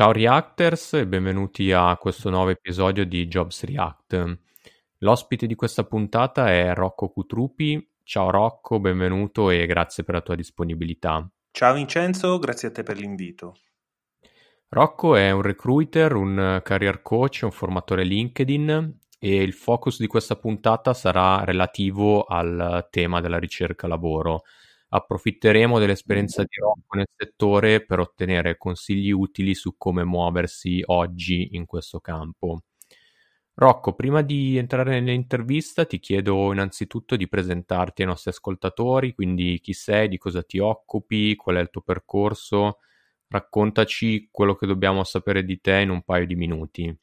Ciao Reactors e benvenuti a questo nuovo episodio di Jobs React. L'ospite di questa puntata è Rocco Cutrupi. Ciao Rocco, benvenuto e grazie per la tua disponibilità. Ciao Vincenzo, grazie a te per l'invito. Rocco è un recruiter, un career coach, un formatore LinkedIn e il focus di questa puntata sarà relativo al tema della ricerca lavoro approfitteremo dell'esperienza di Rocco nel settore per ottenere consigli utili su come muoversi oggi in questo campo. Rocco, prima di entrare nell'intervista ti chiedo innanzitutto di presentarti ai nostri ascoltatori, quindi chi sei, di cosa ti occupi, qual è il tuo percorso, raccontaci quello che dobbiamo sapere di te in un paio di minuti.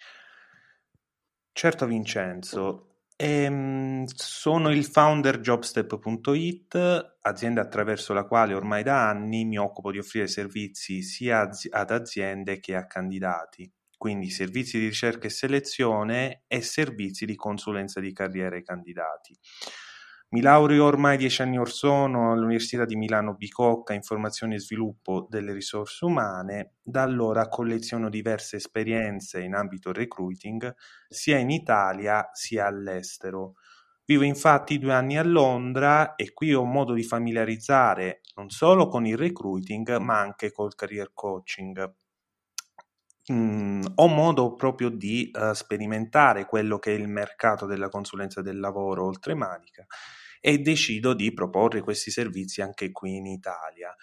Certo Vincenzo, Ehm, sono il founder jobstep.it, azienda attraverso la quale ormai da anni mi occupo di offrire servizi sia ad aziende che a candidati, quindi servizi di ricerca e selezione e servizi di consulenza di carriera ai candidati. Mi laureo ormai dieci anni or sono all'Università di Milano Bicocca in formazione e sviluppo delle risorse umane, da allora colleziono diverse esperienze in ambito recruiting sia in Italia sia all'estero. Vivo infatti due anni a Londra e qui ho modo di familiarizzare non solo con il recruiting ma anche col career coaching. Mm, ho modo proprio di uh, sperimentare quello che è il mercato della consulenza del lavoro oltre Manica e decido di proporre questi servizi anche qui in Italia.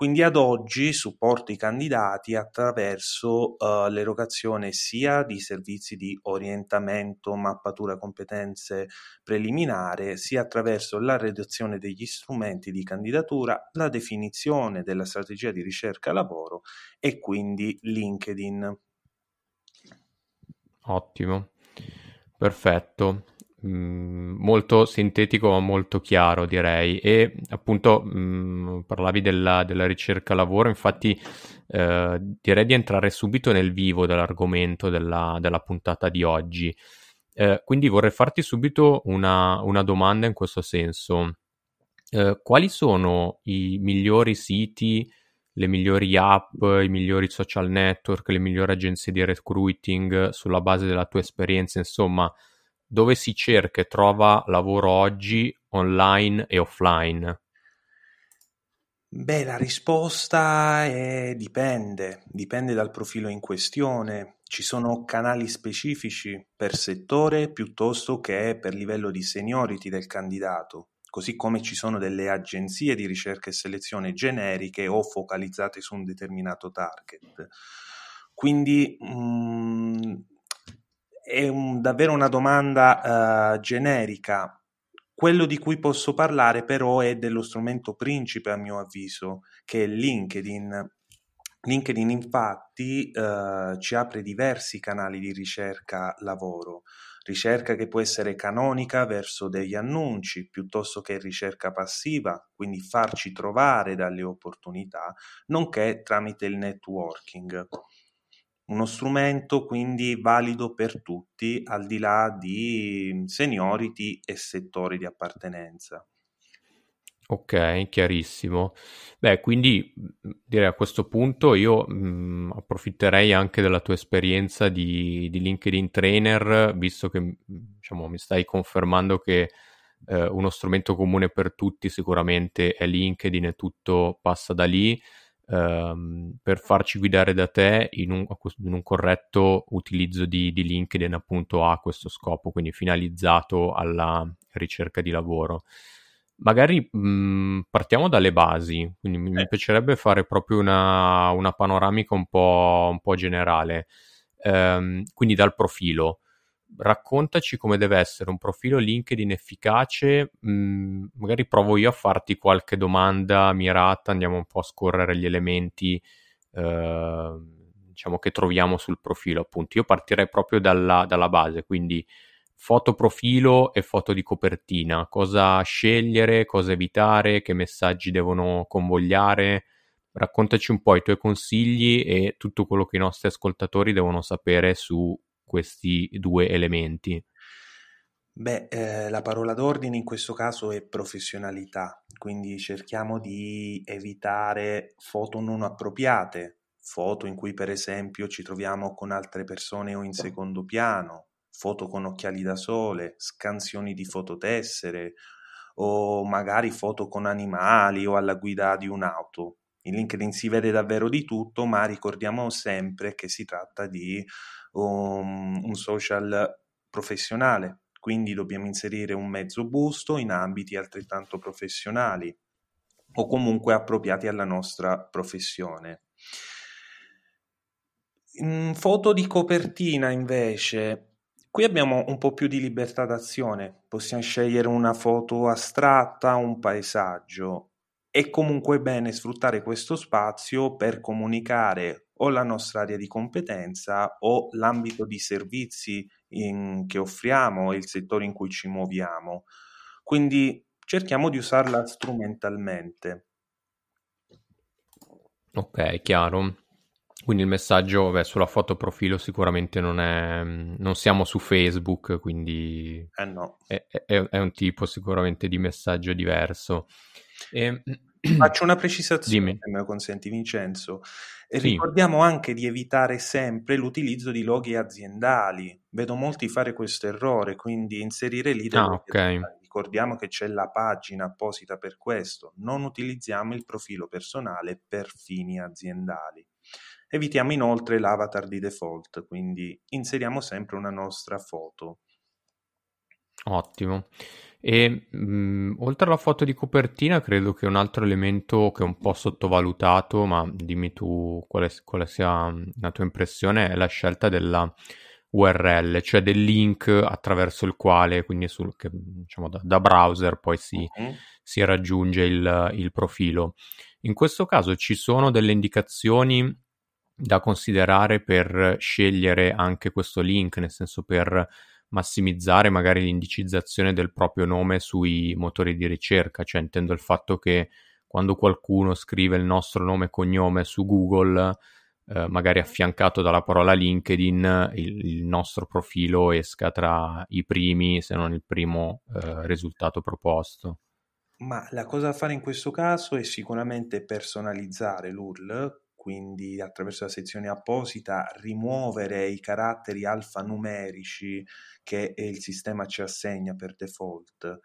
Quindi ad oggi supporto i candidati attraverso uh, l'erogazione sia di servizi di orientamento, mappatura competenze preliminare, sia attraverso la redazione degli strumenti di candidatura, la definizione della strategia di ricerca lavoro e quindi LinkedIn. Ottimo, perfetto. Mm, molto sintetico ma molto chiaro direi. E appunto mh, mm, parlavi della, della, ricerca lavoro infatti eh, direi di entrare subito nel vivo dell'argomento della, della puntata di oggi. Eh, quindi vorrei farti subito una, una domanda in questo senso. Eh, quali sono i migliori siti le migliori app, i migliori social network, le migliori agenzie di recruiting sulla base della tua esperienza, insomma, dove si cerca e trova lavoro oggi online e offline? Beh, la risposta è dipende, dipende dal profilo in questione. Ci sono canali specifici per settore piuttosto che per livello di seniority del candidato, così come ci sono delle agenzie di ricerca e selezione generiche o focalizzate su un determinato target. Quindi mh, mm, è un, davvero una domanda uh, generica. Quello di cui posso parlare però è dello strumento principe a mio avviso, che è LinkedIn. LinkedIn infatti eh, ci apre diversi canali di ricerca lavoro, ricerca che può essere canonica verso degli annunci piuttosto che ricerca passiva, quindi farci trovare dalle opportunità, nonché tramite il networking. Uno strumento quindi valido per tutti al di là di seniority e settori di appartenenza. Ok, chiarissimo. Beh, quindi direi a questo punto io mh, approfitterei anche della tua esperienza di, di LinkedIn Trainer, visto che diciamo, mi stai confermando che eh, uno strumento comune per tutti sicuramente è LinkedIn e tutto passa da lì, ehm, per farci guidare da te in un, in un corretto utilizzo di, di LinkedIn appunto a questo scopo, quindi finalizzato alla ricerca di lavoro. Magari mh, mhmm, partiamo dalle basi, quindi mi, mi piacerebbe fare proprio una, una panoramica un po', un po generale, ehm, quindi dal profilo. Raccontaci come deve essere un profilo LinkedIn efficace, mh, mhmm, magari provo io a farti qualche domanda mirata, andiamo un po' a scorrere gli elementi eh, diciamo che troviamo sul profilo, appunto. Io partirei proprio dalla, dalla base, quindi foto profilo e foto di copertina, cosa scegliere, cosa evitare, che messaggi devono convogliare. Raccontaci un po' i tuoi consigli e tutto quello che i nostri ascoltatori devono sapere su questi due elementi. Beh, eh, la parola d'ordine in questo caso è professionalità, quindi cerchiamo di evitare foto non appropriate, foto in cui per esempio ci troviamo con altre persone o in secondo piano, foto con occhiali da sole, scansioni di fototessere o magari foto con animali o alla guida di un'auto. In LinkedIn si vede davvero di tutto, ma ricordiamo sempre che si tratta di um, un social professionale, quindi dobbiamo inserire un mezzo busto in ambiti altrettanto professionali o comunque appropriati alla nostra professione. In foto di copertina invece Qui abbiamo un po' più di libertà d'azione, possiamo scegliere una foto astratta, un paesaggio. È comunque bene sfruttare questo spazio per comunicare o la nostra area di competenza o l'ambito di servizi in, che offriamo e il settore in cui ci muoviamo. Quindi cerchiamo di usarla strumentalmente. Ok, chiaro. Quindi il messaggio, beh, sulla foto profilo sicuramente non è, non siamo su Facebook, quindi eh no. è, è, è, un tipo sicuramente di messaggio diverso. E... Faccio una precisazione, Dimmi. se me lo consenti Vincenzo. Sì. Ricordiamo anche di evitare sempre l'utilizzo di loghi aziendali. Vedo molti fare questo errore, quindi inserire lì ah, okay. Ricordiamo che c'è la pagina apposita per questo. Non utilizziamo il profilo personale per fini aziendali. Evitiamo inoltre l'avatar di default, quindi inseriamo sempre una nostra foto. Ottimo. E mh, mm, oltre alla foto di copertina, credo che un altro elemento che è un po' sottovalutato, ma dimmi tu quale, quale sia mm, la tua impressione, è la scelta della URL, cioè del link attraverso il quale, quindi sul, che, diciamo, da, da, browser poi si, uh-huh. si raggiunge il, il profilo. In questo caso ci sono delle indicazioni da considerare per scegliere anche questo link, nel senso per massimizzare magari l'indicizzazione del proprio nome sui motori di ricerca, cioè intendo il fatto che quando qualcuno scrive il nostro nome e cognome su Google, eh, magari affiancato dalla parola LinkedIn, il, il, nostro profilo esca tra i primi, se non il primo eh, risultato proposto. Ma la cosa da fare in questo caso è sicuramente personalizzare l'URL quindi attraverso la sezione apposita rimuovere i caratteri alfanumerici che il sistema ci assegna per default.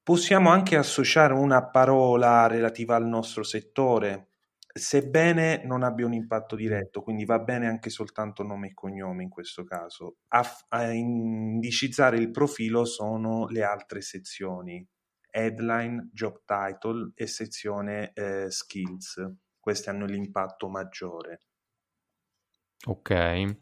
Possiamo anche associare una parola relativa al nostro settore, sebbene non abbia un impatto diretto, quindi va bene anche soltanto nome e cognome in questo caso. A, a indicizzare il profilo sono le altre sezioni, headline, job title e sezione eh, skills questi hanno l'impatto maggiore. Ok.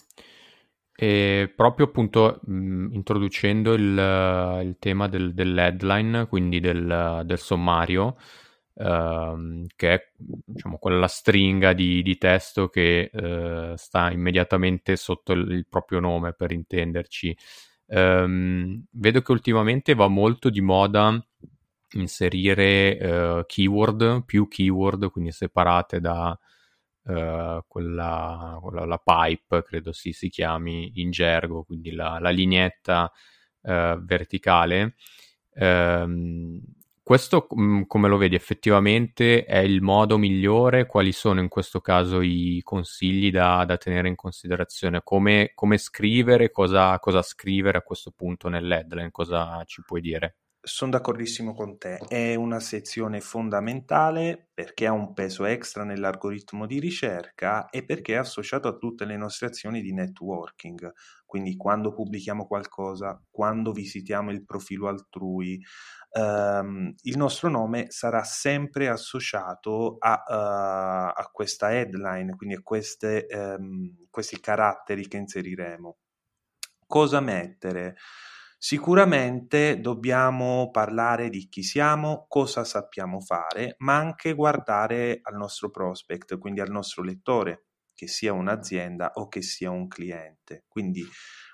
E proprio appunto mh, introducendo il, il tema del, dell'headline, quindi del, del sommario, ehm, che è diciamo, quella stringa di, di testo che eh, sta immediatamente sotto il, il, proprio nome, per intenderci. Um, vedo che ultimamente va molto di moda inserire uh, keyword, più keyword, quindi separate da uh, quella, quella, la pipe, credo si, si chiami in gergo, quindi la, la lineetta uh, verticale. Um, questo mm, come lo vedi effettivamente è il modo migliore? Quali sono in questo caso i consigli da, da tenere in considerazione? Come, come scrivere, cosa, cosa, scrivere a questo punto nell'headline? Cosa ci puoi dire? Sono d'accordissimo con te, è una sezione fondamentale perché ha un peso extra nell'algoritmo di ricerca e perché è associato a tutte le nostre azioni di networking. Quindi quando pubblichiamo qualcosa, quando visitiamo il profilo altrui, ehm, il nostro nome sarà sempre associato a, uh, a questa headline, quindi a queste, ehm, questi caratteri che inseriremo. Cosa mettere? Sicuramente dobbiamo parlare di chi siamo, cosa sappiamo fare, ma anche guardare al nostro prospect, quindi al nostro lettore, che sia un'azienda o che sia un cliente. Quindi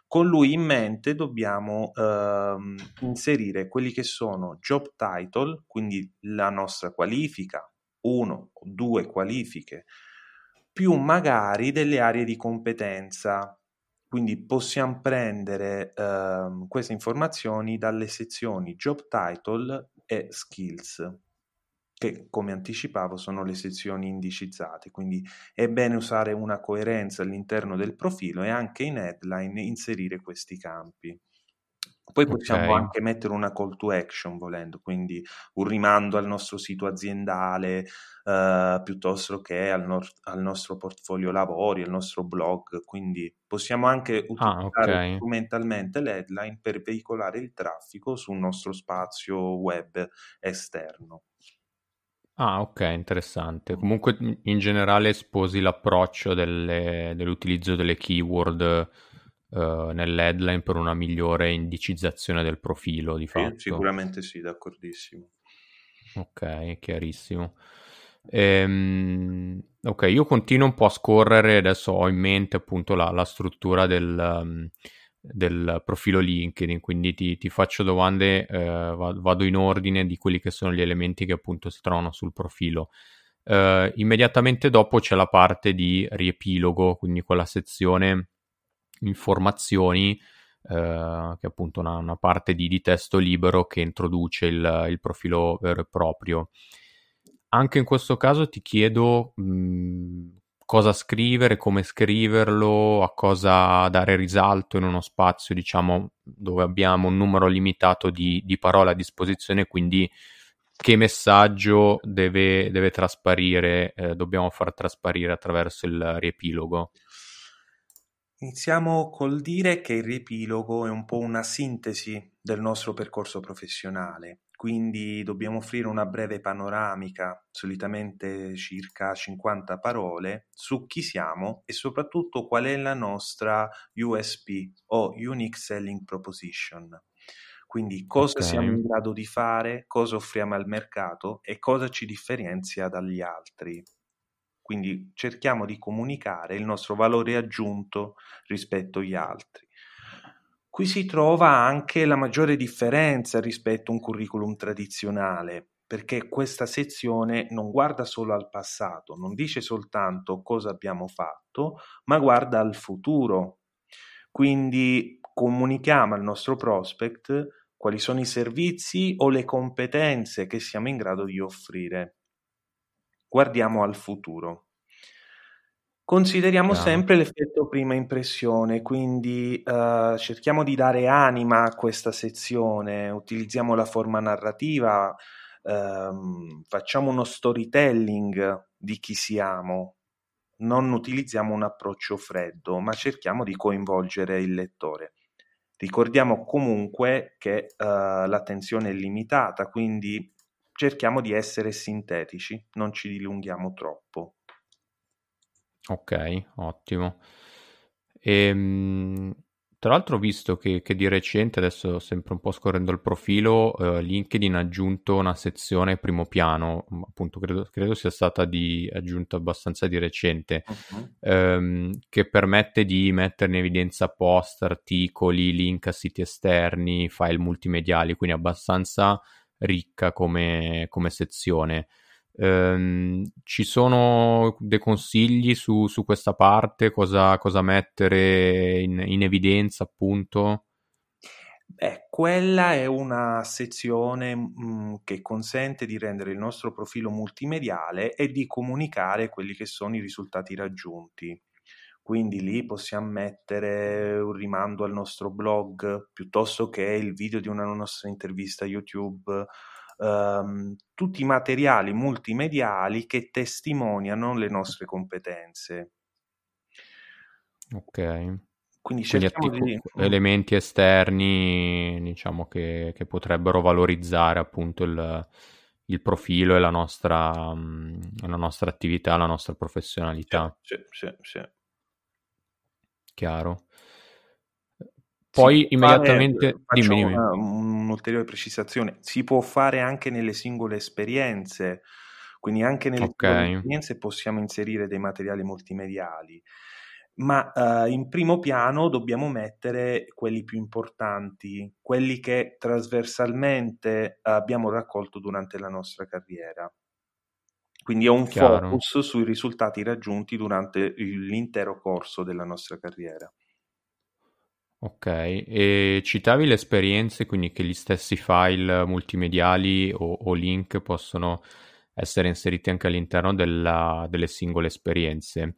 con lui in mente dobbiamo ehm, inserire quelli che sono job title, quindi la nostra qualifica, uno o due qualifiche, più magari delle aree di competenza. Quindi possiamo prendere ehm, queste informazioni dalle sezioni job title e skills che come anticipavo sono le sezioni indicizzate, quindi è bene usare una coerenza all'interno del profilo e anche in headline inserire questi campi. Poi possiamo okay. anche mettere una call to action volendo, quindi un rimando al nostro sito aziendale eh, piuttosto che al, no- al, nostro portfolio lavori, al nostro blog, quindi possiamo anche ah, utilizzare okay. strumentalmente l'headline per veicolare il traffico sul nostro spazio web esterno. Ah, ok, interessante. Comunque in generale sposi l'approccio delle- dell'utilizzo delle keyword eh, nell'headline per una migliore indicizzazione del profilo, di Sì, fatto. sicuramente sì, d'accordissimo. Ok, chiarissimo. Ehm, ok, io continuo un po' a scorrere, adesso ho in mente appunto la, la struttura del, um, del profilo LinkedIn, quindi ti, ti faccio domande, eh, vado in ordine di quelli che sono gli elementi che appunto si trovano sul profilo. Eh, immediatamente dopo c'è la parte di riepilogo, quindi quella sezione informazioni, eh, che è appunto una, una parte di, di, testo libero che introduce il, il, profilo vero e proprio. Anche in questo caso ti chiedo mh, cosa scrivere, come scriverlo, a cosa dare risalto in uno spazio, diciamo, dove abbiamo un numero limitato di, di parole a disposizione, quindi che messaggio deve, deve trasparire, eh, dobbiamo far trasparire attraverso il riepilogo. Iniziamo col dire che il riepilogo è un po' una sintesi del nostro percorso professionale quindi dobbiamo offrire una breve panoramica, solitamente circa 50 parole, su chi siamo e soprattutto qual è la nostra USP o Unique Selling Proposition. Quindi cosa okay. siamo in grado di fare, cosa offriamo al mercato e cosa ci differenzia dagli altri. Quindi cerchiamo di comunicare il nostro valore aggiunto rispetto agli altri. Qui si trova anche la maggiore differenza rispetto a un curriculum tradizionale, perché questa sezione non guarda solo al passato, non dice soltanto cosa abbiamo fatto, ma guarda al futuro. Quindi comunichiamo al nostro prospect quali sono i servizi o le competenze che siamo in grado di offrire. Guardiamo al futuro. Consideriamo sempre l'effetto prima impressione, quindi uh, cerchiamo di dare anima a questa sezione, utilizziamo la forma narrativa, uh, facciamo uno storytelling di chi siamo, non utilizziamo un approccio freddo, ma cerchiamo di coinvolgere il lettore. Ricordiamo comunque che uh, l'attenzione è limitata, quindi cerchiamo di essere sintetici, non ci dilunghiamo troppo. Ok, ottimo. Ehm, Tra l'altro ho visto che, che, di recente, adesso sempre un po' scorrendo il profilo, eh, LinkedIn ha aggiunto una sezione primo piano, appunto credo, credo sia stata di, aggiunta abbastanza di recente, uh-huh. ehm, che permette di mettere in evidenza post, articoli, link a siti esterni, file multimediali, quindi abbastanza ricca come, come sezione. Ehm, ci sono dei consigli su, su questa parte, cosa, cosa mettere in, in, evidenza appunto? Beh, quella è una sezione mh, mm, che consente di rendere il nostro profilo multimediale e di comunicare quelli che sono i risultati raggiunti. Quindi lì possiamo mettere un rimando al nostro blog piuttosto che il video di una nostra intervista YouTube ehm, tutti i materiali multimediali che testimoniano le nostre competenze. Ok. Quindi cerchiamo Quindi di... elementi esterni, diciamo, che, che potrebbero valorizzare appunto il, il profilo e la nostra, la nostra attività, la nostra professionalità. Sì, sì, sì. Chiaro. Poi immediatamente... Fare, dimmi, dimmi. Una, un'ulteriore precisazione. Si può fare anche nelle singole esperienze, quindi anche nelle okay. esperienze possiamo inserire dei materiali multimediali, ma uh, in primo piano dobbiamo mettere quelli più importanti, quelli che trasversalmente abbiamo raccolto durante la nostra carriera. Quindi è un Chiaro. focus sui risultati raggiunti durante l'intero corso della nostra carriera. Ok, e citavi le esperienze, quindi che gli stessi file multimediali o, o link possono essere inseriti anche all'interno della, delle singole esperienze.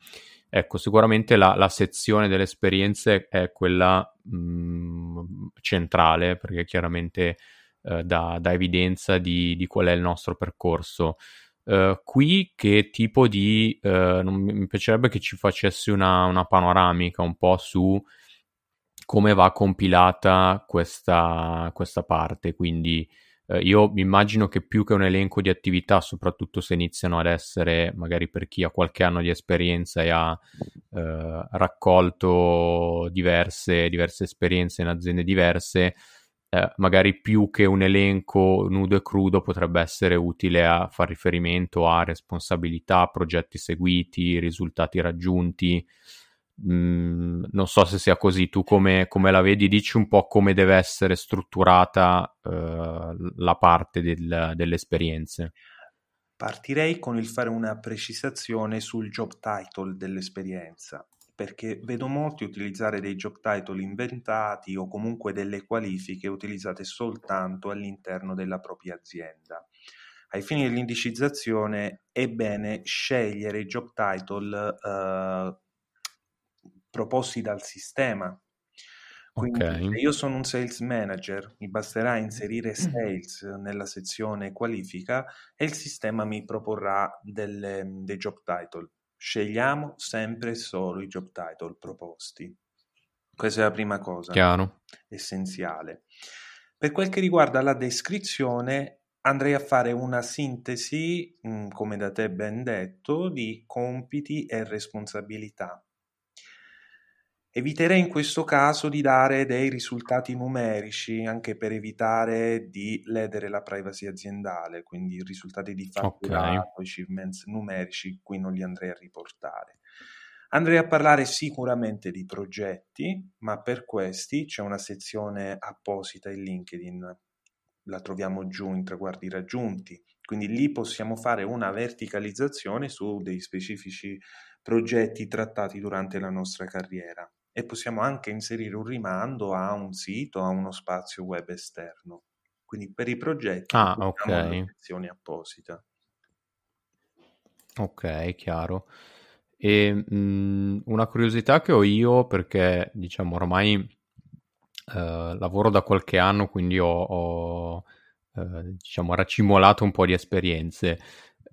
Ecco, sicuramente la, la sezione delle esperienze è quella mh, mm, centrale, perché chiaramente eh, dà, dà, evidenza di, di, qual è il nostro percorso. Uh, qui che tipo di... Uh, non, mi piacerebbe che ci facessi una, una panoramica un po' su come va compilata questa, questa parte. Quindi eh, io immagino che più che un elenco di attività, soprattutto se iniziano ad essere, magari per chi ha qualche anno di esperienza e ha eh, raccolto diverse, diverse esperienze in aziende diverse, eh, magari più che un elenco nudo e crudo potrebbe essere utile a far riferimento a responsabilità, progetti seguiti, risultati raggiunti. Mm, non so se sia così, tu come, come, la vedi? Dici un po' come deve essere strutturata uh, la parte del, delle esperienze. Partirei con il fare una precisazione sul job title dell'esperienza, perché vedo molti utilizzare dei job title inventati o comunque delle qualifiche utilizzate soltanto all'interno della propria azienda. Ai fini dell'indicizzazione è bene scegliere i job title uh, proposti dal sistema. Quindi okay. se io sono un sales manager, mi basterà inserire sales nella sezione qualifica e il sistema mi proporrà delle, dei job title. Scegliamo sempre solo i job title proposti. Questa è la prima cosa Chiaro. essenziale. Per quel che riguarda la descrizione, andrei a fare una sintesi, come da te ben detto, di compiti e responsabilità. Eviterei in questo caso di dare dei risultati numerici anche per evitare di ledere la privacy aziendale, quindi risultati di fatturato, okay. achievements numerici, qui non li andrei a riportare. Andrei a parlare sicuramente di progetti, ma per questi c'è una sezione apposita in LinkedIn, la troviamo giù in traguardi raggiunti, quindi lì possiamo fare una verticalizzazione su dei specifici progetti trattati durante la nostra carriera e possiamo anche inserire un rimando a un sito, a uno spazio web esterno. Quindi per i progetti ah, okay. una sezione apposita. Ok, chiaro. E mh, mm, una curiosità che ho io, perché diciamo ormai eh, lavoro da qualche anno, quindi ho, ho eh, diciamo, racimolato un po' di esperienze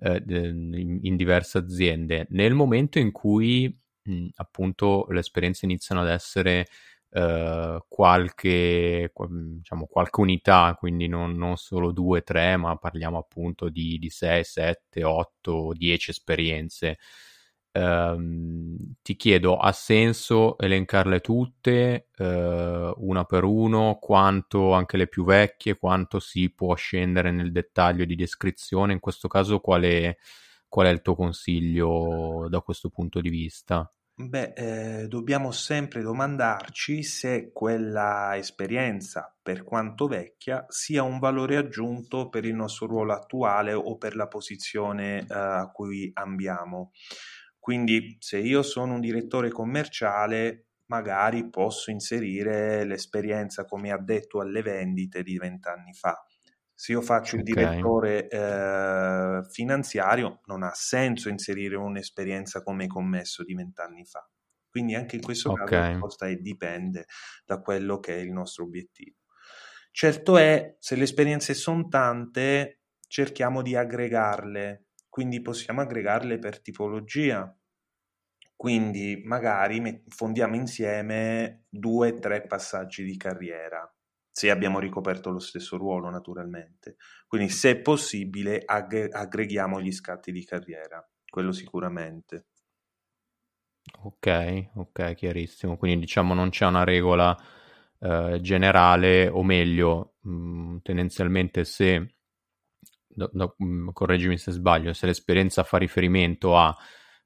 eh, in, in diverse aziende. Nel momento in cui mh, appunto le esperienze iniziano ad essere uh, qualche, diciamo, qualche unità, quindi non, non solo due, tre, ma parliamo appunto di, di 6, 7, 8, 10 esperienze. ehm, ti chiedo, ha senso elencarle tutte eh, una per uno, quanto anche le più vecchie, quanto si può scendere nel dettaglio di descrizione? In questo caso qual è, qual è il tuo consiglio da questo punto di vista? Beh, eh, dobbiamo sempre domandarci se quella esperienza, per quanto vecchia, sia un valore aggiunto per il nostro ruolo attuale o per la posizione eh, a cui ambiamo. Quindi se io sono un direttore commerciale, magari posso inserire l'esperienza come addetto alle vendite di vent'anni fa. Se io faccio il direttore eh, finanziario, non ha senso inserire un'esperienza come commesso di vent'anni fa. Quindi anche in questo okay. caso la risposta è dipende da quello che è il nostro obiettivo. Certo è, se le esperienze sono tante, cerchiamo di aggregarle, quindi possiamo aggregarle per tipologia. Quindi magari fondiamo insieme due o tre passaggi di carriera se abbiamo ricoperto lo stesso ruolo naturalmente. Quindi se possibile ag- aggreghiamo gli scatti di carriera, quello sicuramente. Ok, ok, chiarissimo. Quindi diciamo non c'è una regola eh, generale, o meglio, mh, mm, tendenzialmente se, do, do, mh, mm, correggimi se sbaglio, se l'esperienza fa riferimento a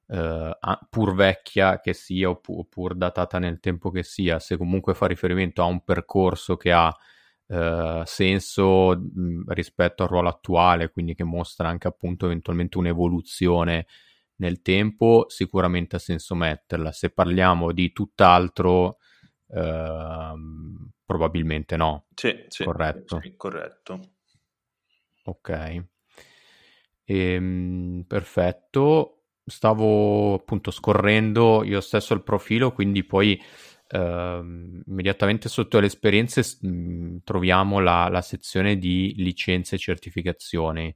eh, pur vecchia che sia o pur datata nel tempo che sia, se comunque fa riferimento a un percorso che ha eh, senso mh, rispetto al ruolo attuale, quindi che mostra anche appunto eventualmente un'evoluzione nel tempo, sicuramente ha senso metterla. Se parliamo di tutt'altro, eh, probabilmente no. Sì, sì, corretto. Sì, corretto. Ok. Ehm, perfetto stavo appunto scorrendo io stesso il profilo, quindi poi eh, immediatamente sotto le esperienze mh, troviamo la, la, sezione di licenze e certificazioni.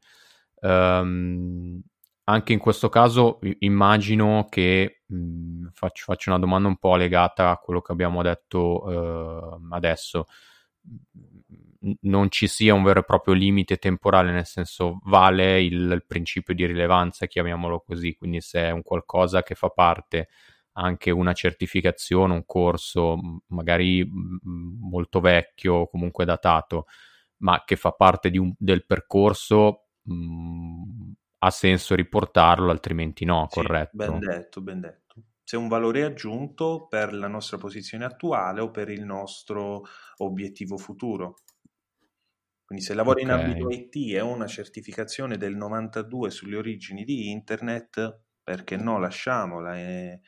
Um, anche in questo caso immagino che mh, faccio, faccio, una domanda un po' legata a quello che abbiamo detto uh, adesso non ci sia un vero e proprio limite temporale, nel senso vale il, il, principio di rilevanza, chiamiamolo così, quindi se è un qualcosa che fa parte anche una certificazione, un corso magari molto vecchio, comunque datato, ma che fa parte un, del percorso, mh, ha senso riportarlo, altrimenti no, sì, corretto? Ben detto, ben detto. Se è un valore aggiunto per la nostra posizione attuale o per il nostro obiettivo futuro. Quindi se lavori okay. in ambito IT e ho una certificazione del 92 sulle origini di internet, perché no, lasciamola. E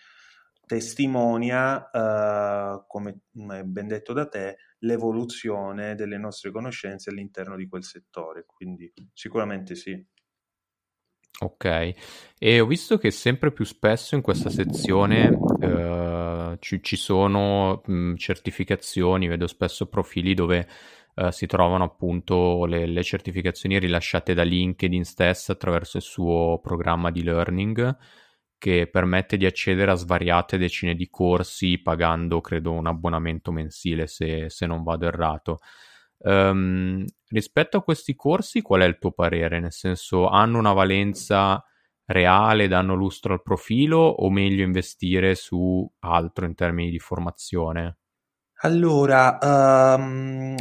testimonia, uh, come è ben detto da te, l'evoluzione delle nostre conoscenze all'interno di quel settore. Quindi sicuramente sì. Ok, e ho visto che sempre più spesso in questa sezione uh, ci, ci, sono mh, certificazioni, vedo spesso profili dove eh, si trovano appunto le, le, certificazioni rilasciate da LinkedIn stessa attraverso il suo programma di learning che permette di accedere a svariate decine di corsi pagando credo un abbonamento mensile se, se non vado errato. Um, rispetto a questi corsi qual è il tuo parere? Nel senso hanno una valenza reale, danno lustro al profilo o meglio investire su altro in termini di formazione? Allora, um,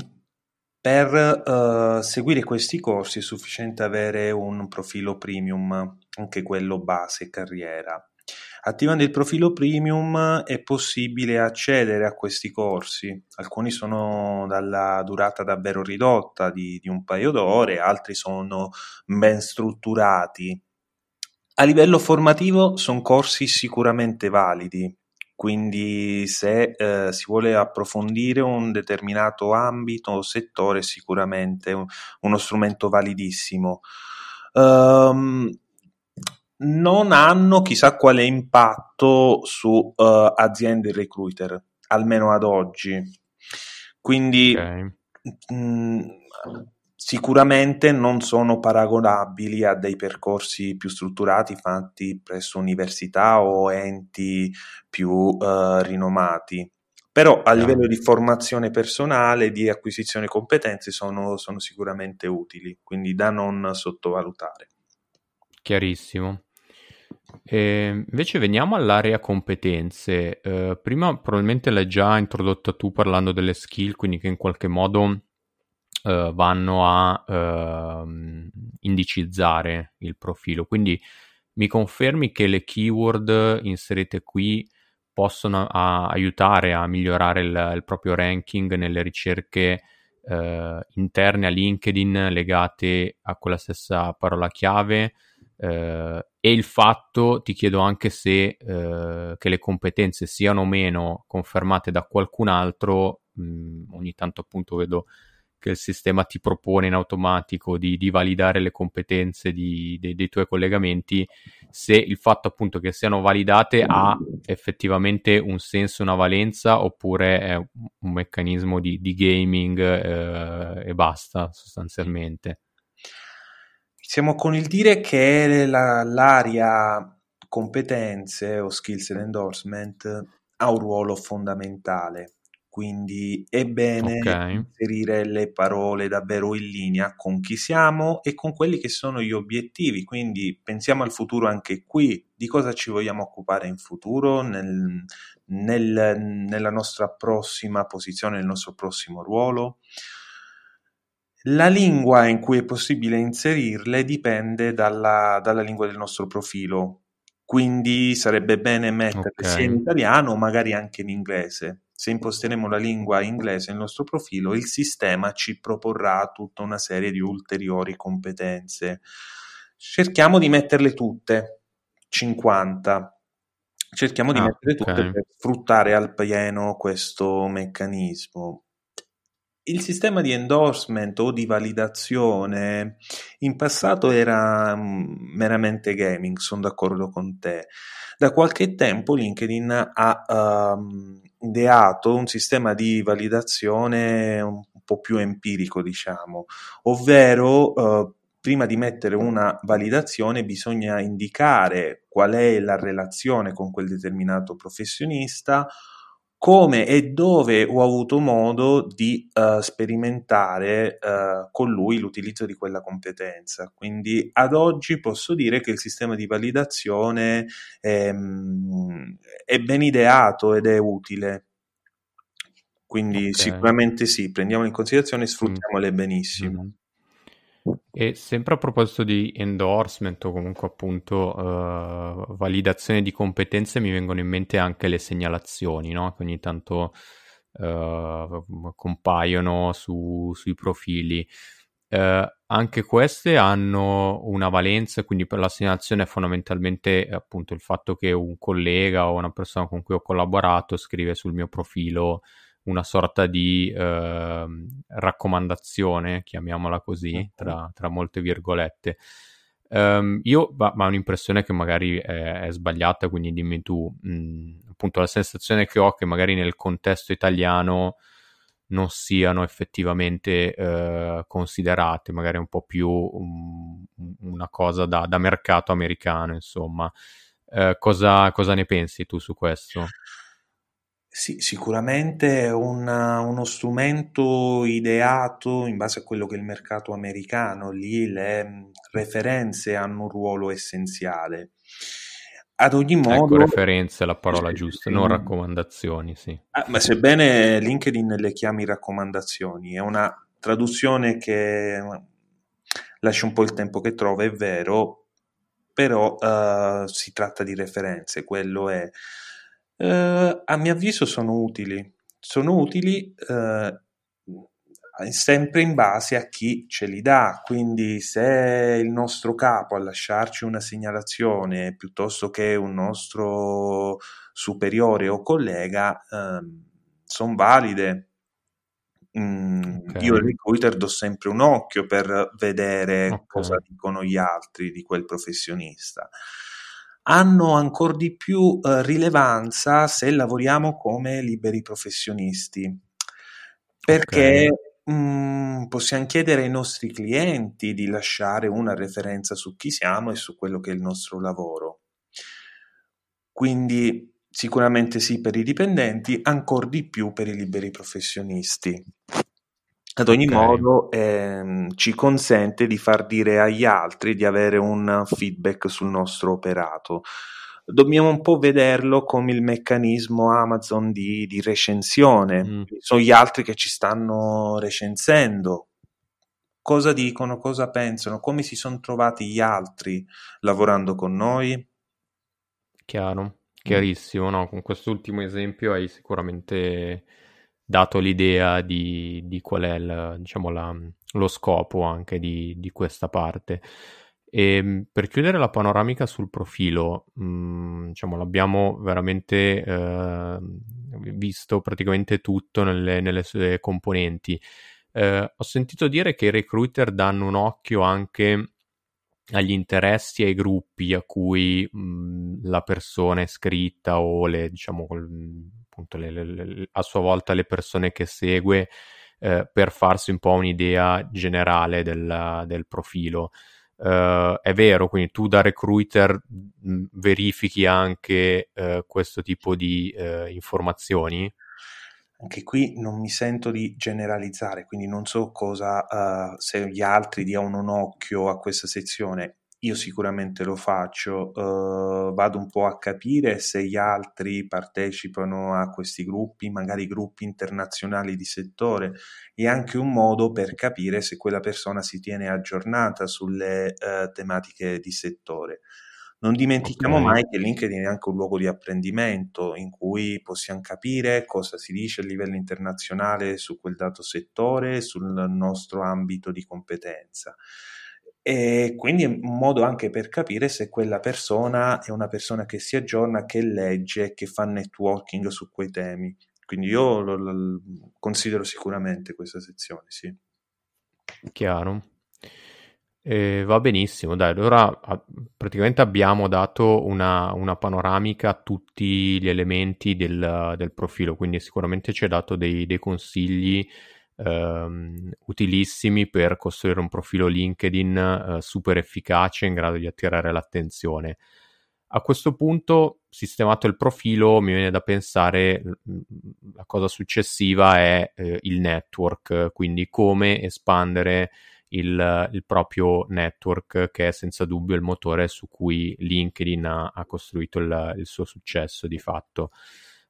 per uh, seguire questi corsi è sufficiente avere un profilo premium, anche quello base carriera. Attivando il profilo premium è possibile accedere a questi corsi. Alcuni sono dalla durata davvero ridotta di, di un paio d'ore, altri sono ben strutturati. A livello formativo sono corsi sicuramente validi, quindi se eh, si vuole approfondire un determinato ambito o settore è sicuramente un, uno strumento validissimo. Um, non hanno chissà quale impatto su uh, aziende e recruiter, almeno ad oggi. Quindi okay. mh, mm, Sicuramente non sono paragonabili a dei percorsi più strutturati fatti presso università o enti più eh, rinomati, però a livello di formazione personale, di acquisizione competenze sono, sono sicuramente utili, quindi da non sottovalutare. Chiarissimo. E invece veniamo all'area competenze. Uh, prima probabilmente l'hai già introdotta tu parlando delle skill, quindi che in qualche modo uh, vanno a uh, indicizzare il profilo. Quindi mi confermi che le keyword inserite qui possono a, aiutare a migliorare il, il, proprio ranking nelle ricerche interne a LinkedIn legate a quella stessa parola chiave eh, e il fatto, ti chiedo anche se eh, che le competenze siano o meno confermate da qualcun altro, mh, mm, ogni tanto appunto vedo che il sistema ti propone in automatico di, di validare le competenze di, dei, dei, tuoi collegamenti, se il fatto appunto che siano validate ha effettivamente un senso, una valenza, oppure è un meccanismo di, di gaming eh, e basta sostanzialmente. Siamo con il dire che la, l'area competenze o skills and endorsement ha un ruolo fondamentale, quindi è bene okay. inserire le parole davvero in linea con chi siamo e con quelli che sono gli obiettivi, quindi pensiamo al futuro anche qui, di cosa ci vogliamo occupare in futuro, nel, nel, nella nostra prossima posizione, nel nostro prossimo ruolo. La lingua in cui è possibile inserirle dipende dalla, dalla lingua del nostro profilo, quindi sarebbe bene metterle okay. sia in italiano, magari anche in inglese. Se imposteremo la lingua inglese nel nostro profilo, il sistema ci proporrà tutta una serie di ulteriori competenze. Cerchiamo di metterle tutte, 50. Cerchiamo di ah, metterle tutte okay. per sfruttare al pieno questo meccanismo. Il sistema di endorsement o di validazione in passato era mm, meramente gaming, sono d'accordo con te. Da qualche tempo LinkedIn ha um, ideato un sistema di validazione un po' più empirico, diciamo, ovvero uh, prima di mettere una validazione bisogna indicare qual è la relazione con quel determinato professionista come e dove ho avuto modo di uh, sperimentare uh, con lui l'utilizzo di quella competenza. Quindi ad oggi posso dire che il sistema di validazione è, ehm, è ben ideato ed è utile. Quindi okay. sicuramente sì, prendiamo in considerazione e sfruttiamole mm. benissimo. Mm. E sempre a proposito di endorsement o comunque appunto uh, validazione di competenze, mi vengono in mente anche le segnalazioni, no? Che ogni tanto uh, compaiono su, sui profili. Uh, anche queste hanno una valenza, quindi per la segnalazione è fondamentalmente appunto il fatto che un collega o una persona con cui ho collaborato scrive sul mio profilo una sorta di eh, raccomandazione, chiamiamola così, tra, tra molte virgolette. Um, io, ma, ma, ho un'impressione che magari è, è sbagliata, quindi dimmi tu, mh, mm, appunto la sensazione che ho che magari nel contesto italiano non siano effettivamente uh, considerate, magari un po' più um, una cosa da, da, mercato americano, insomma. Uh, cosa, cosa ne pensi tu su questo? Sì, sicuramente è un uno strumento ideato in base a quello che è il mercato americano, lì le referenze hanno un ruolo essenziale. Ad ogni ecco, modo... Ecco, referenze è la parola giusta, non raccomandazioni, sì. Ah, ma sebbene LinkedIn le chiami raccomandazioni, è una traduzione che lascia un po' il tempo che trova, è vero, però uh, si tratta di referenze, quello è eh, a mio avviso sono utili, sono utili eh, sempre in base a chi ce li dà, quindi se il nostro capo a lasciarci una segnalazione piuttosto che un nostro superiore o collega, eh, sono valide. Mm, okay. Io al recruiter do sempre un occhio per vedere okay. cosa dicono gli altri di quel professionista hanno ancora di più eh, rilevanza se lavoriamo come liberi professionisti, perché okay. mh, possiamo chiedere ai nostri clienti di lasciare una referenza su chi siamo e su quello che è il nostro lavoro. Quindi sicuramente sì per i dipendenti, ancora di più per i liberi professionisti. Ad ogni okay. modo ehm, ci consente di far dire agli altri di avere un feedback sul nostro operato. Dobbiamo un po' vederlo come il meccanismo Amazon di, di recensione. Mm. Sono gli altri che ci stanno recensendo. Cosa dicono, cosa pensano, come si sono trovati gli altri lavorando con noi? Chiaro, chiarissimo. No? Con quest'ultimo esempio hai sicuramente dato l'idea di, di qual è il, diciamo, la, lo scopo anche di, di questa parte. E ehm, per chiudere la panoramica sul profilo, mh, mm, diciamo, l'abbiamo veramente eh, visto praticamente tutto nelle, nelle sue componenti. Eh, ho sentito dire che i recruiter danno un occhio anche agli interessi e ai gruppi a cui mh, mm, la persona è iscritta o le, diciamo, appunto le, le, a sua volta le persone che segue eh, per farsi un po' un'idea generale del, del profilo. Uh, è vero, quindi tu da recruiter mh, verifichi anche uh, questo tipo di uh, informazioni? Anche qui non mi sento di generalizzare, quindi non so cosa, se gli altri diano un occhio a questa sezione io sicuramente lo faccio, uh, vado un po' a capire se gli altri partecipano a questi gruppi, magari gruppi internazionali di settore, è anche un modo per capire se quella persona si tiene aggiornata sulle uh, tematiche di settore. Non dimentichiamo okay. mai che LinkedIn è anche un luogo di apprendimento in cui possiamo capire cosa si dice a livello internazionale su quel dato settore, sul nostro ambito di competenza. E quindi è un modo anche per capire se quella persona è una persona che si aggiorna, che legge, che fa networking su quei temi. Quindi io lo, lo considero sicuramente questa sezione, sì. Chiaro. Eh, va benissimo, dai, allora praticamente abbiamo dato una, una, panoramica a tutti gli elementi del, del profilo, quindi sicuramente ci ha dato dei, dei consigli ehm, utilissimi per costruire un profilo LinkedIn eh, super efficace in grado di attirare l'attenzione. A questo punto, sistemato il profilo, mi viene da pensare la cosa successiva è eh, il network, quindi come espandere il, il, proprio network, che è senza dubbio il motore su cui LinkedIn ha, ha costruito il, il, suo successo di fatto.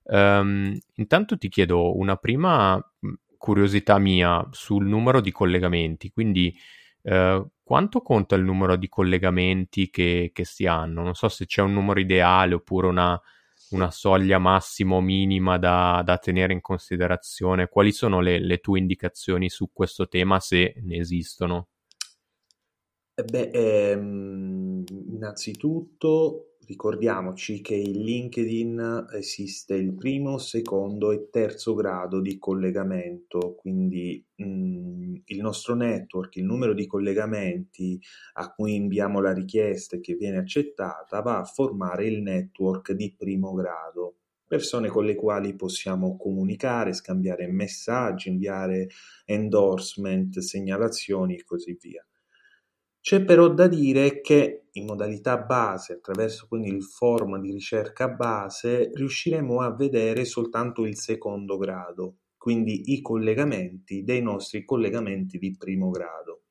Um, intanto ti chiedo una prima curiosità mia sul numero di collegamenti, quindi eh, quanto conta il numero di collegamenti che, che, si hanno? Non so se c'è un numero ideale oppure una, una soglia massimo minima da, da, tenere in considerazione. Quali sono le, le, tue indicazioni su questo tema, se ne esistono? Eh beh, ehm, innanzitutto Ricordiamoci che in LinkedIn esiste il primo, secondo e terzo grado di collegamento, quindi mh, mm, il nostro network, il numero di collegamenti a cui inviamo la richiesta e che viene accettata va a formare il network di primo grado persone con le quali possiamo comunicare, scambiare messaggi, inviare endorsement, segnalazioni e così via. C'è però da dire che in modalità base, attraverso quindi il forum di ricerca base, riusciremo a vedere soltanto il secondo grado, quindi i collegamenti dei nostri collegamenti di primo grado.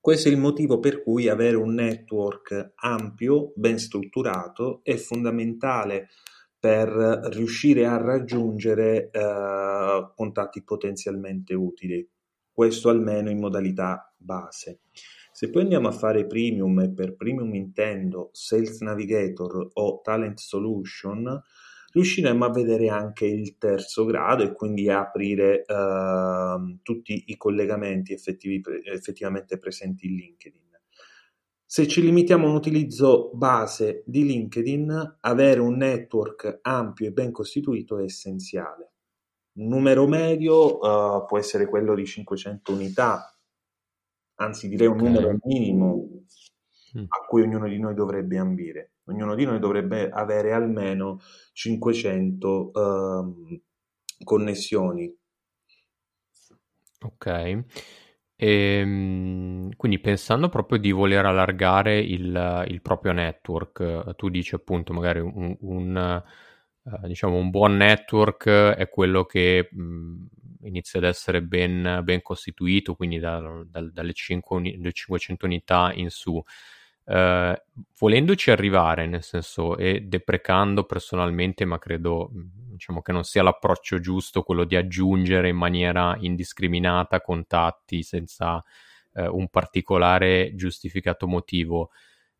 Questo è il motivo per cui avere un network ampio, ben strutturato, è fondamentale per riuscire a raggiungere eh, contatti potenzialmente utili. Questo almeno in modalità base. Se poi andiamo a fare premium e per premium intendo Sales Navigator o Talent Solution, riusciremo a vedere anche il terzo grado e quindi aprire uh, tutti i collegamenti effettivi, effettivamente presenti in LinkedIn. Se ci limitiamo a un utilizzo base di LinkedIn, avere un network ampio e ben costituito è essenziale. Un numero medio uh, può essere quello di 500 unità, anzi direi un numero minimo mm. a cui ognuno di noi dovrebbe ambire. Ognuno di noi dovrebbe avere almeno 500 uh, ehm, connessioni. Ok. E, ehm, quindi pensando proprio di voler allargare il, il proprio network, tu dici appunto magari un, un, uh, diciamo un buon network è quello che mh, inizia ad essere ben, ben costituito, quindi da, da, dalle 5, 500 unità in su. Uh, volendoci arrivare, nel senso, e deprecando personalmente, ma credo diciamo, che non sia l'approccio giusto quello di aggiungere in maniera indiscriminata contatti senza uh, un particolare giustificato motivo.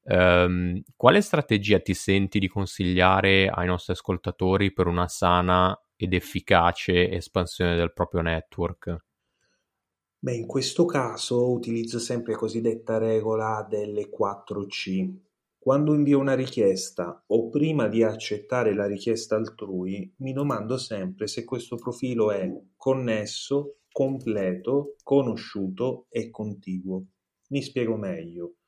Um, quale strategia ti senti di consigliare ai nostri ascoltatori per una sana ed efficace espansione del proprio network? Beh, in questo caso utilizzo sempre la cosiddetta regola delle 4C. Quando invio una richiesta o prima di accettare la richiesta altrui, mi domando sempre se questo profilo è connesso, completo, conosciuto e contiguo. Mi spiego meglio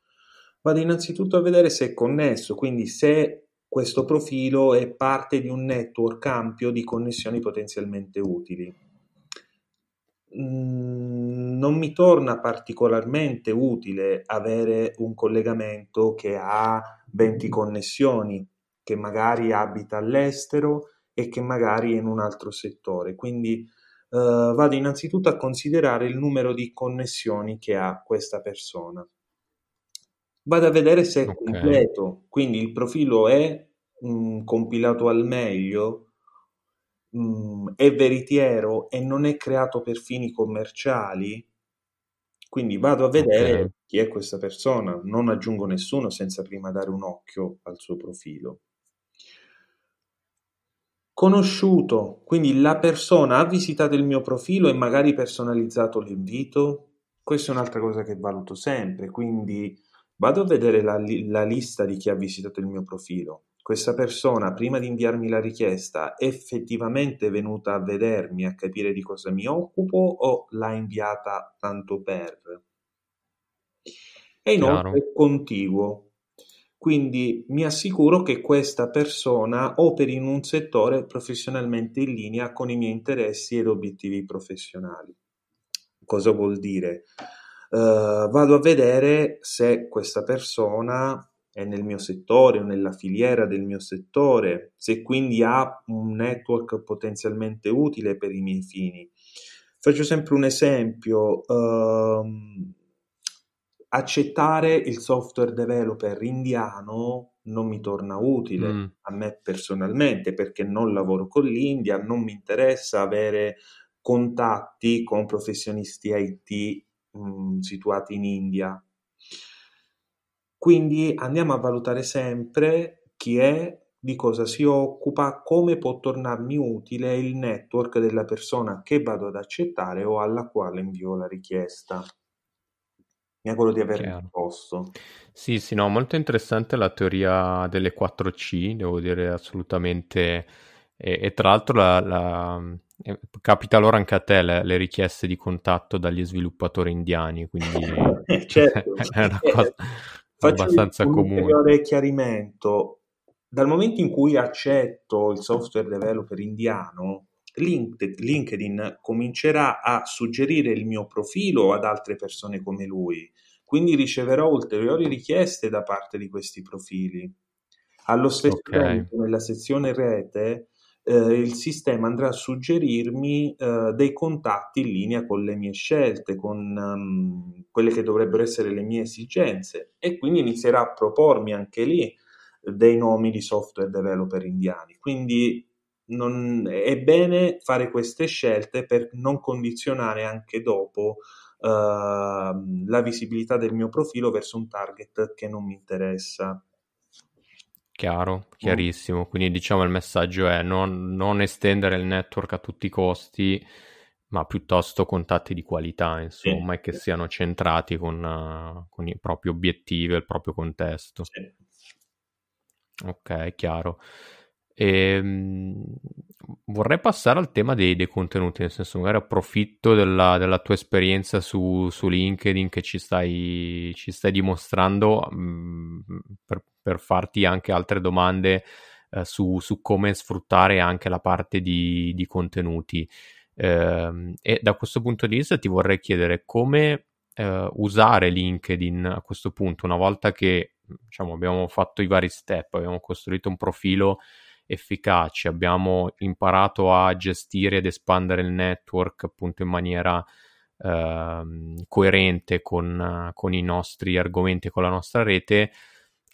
vado innanzitutto a vedere se è connesso, quindi se questo profilo è parte di un network ampio di connessioni potenzialmente utili. Mm, non mi torna particolarmente utile avere un collegamento che ha 20 connessioni, che magari abita all'estero e che magari è in un altro settore. Quindi eh, vado innanzitutto a considerare il numero di connessioni che ha questa persona. Vado a vedere se è okay. completo, quindi il profilo è mh, mm, compilato al meglio, mh, mm, è veritiero e non è creato per fini commerciali. Quindi vado a vedere okay. chi è questa persona, non aggiungo nessuno senza prima dare un occhio al suo profilo. Conosciuto, quindi la persona ha visitato il mio profilo e magari personalizzato l'invito. Questa è un'altra cosa che valuto sempre, quindi Vado a vedere la, la lista di chi ha visitato il mio profilo. Questa persona, prima di inviarmi la richiesta, è effettivamente venuta a vedermi, a capire di cosa mi occupo o l'ha inviata tanto per? E inoltre è contiguo. Quindi mi assicuro che questa persona operi in un settore professionalmente in linea con i miei interessi ed obiettivi professionali. Cosa vuol dire? Uh, vado a vedere se questa persona è nel mio settore o nella filiera del mio settore, se quindi ha un network potenzialmente utile per i miei fini. Faccio sempre un esempio. Uh, accettare il software developer indiano non mi torna utile mm. a me personalmente perché non lavoro con l'India, non mi interessa avere contatti con professionisti IT mh, mm, situati in India. Quindi andiamo a valutare sempre chi è, di cosa si occupa, come può tornarmi utile il network della persona che vado ad accettare o alla quale invio la richiesta. Mi auguro di aver risposto. Sì, sì, no, molto interessante la teoria delle 4C, devo dire assolutamente. E, e tra l'altro la, la, eh, capita loro anche a te le, le, richieste di contatto dagli sviluppatori indiani, quindi certo. è una cosa Faccio abbastanza un comune. Un ulteriore chiarimento. Dal momento in cui accetto il software developer indiano, LinkedIn comincerà a suggerire il mio profilo ad altre persone come lui, quindi riceverò ulteriori richieste da parte di questi profili. Allo stesso okay. tempo, nella sezione rete eh, il sistema andrà a suggerirmi eh, dei contatti in linea con le mie scelte, con um, quelle che dovrebbero essere le mie esigenze e quindi inizierà a propormi anche lì dei nomi di software developer indiani. Quindi non, è bene fare queste scelte per non condizionare anche dopo uh, la visibilità del mio profilo verso un target che non mi interessa. Chiaro, chiarissimo. Quindi diciamo il messaggio è non, non, estendere il network a tutti i costi, ma piuttosto contatti di qualità, insomma, sì. e che siano centrati con, uh, con, i propri obiettivi e il proprio contesto. Sì. Ok, chiaro. E, ehm, vorrei passare al tema dei, dei, contenuti, nel senso magari approfitto della, della tua esperienza su, su, LinkedIn che ci stai, ci stai dimostrando mh, mm, per, per, farti anche altre domande eh, su, su, come sfruttare anche la parte di, di contenuti. Eh, e da questo punto di vista ti vorrei chiedere come eh, usare LinkedIn a questo punto, una volta che diciamo, abbiamo fatto i vari step, abbiamo costruito un profilo efficaci, abbiamo imparato a gestire ed espandere il network appunto in maniera eh, coerente con, con, i nostri argomenti con la nostra rete,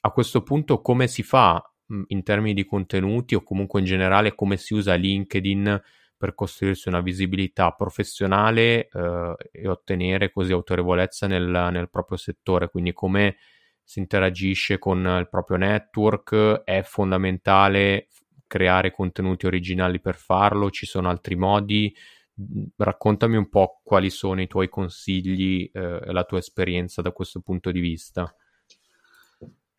a questo punto come si fa in termini di contenuti o comunque in generale come si usa LinkedIn per costruirsi una visibilità professionale eh, e ottenere così autorevolezza nel, nel proprio settore, quindi come si interagisce con il proprio network, è fondamentale creare contenuti originali per farlo, ci sono altri modi, raccontami un po' quali sono i tuoi consigli e eh, la tua esperienza da questo punto di vista.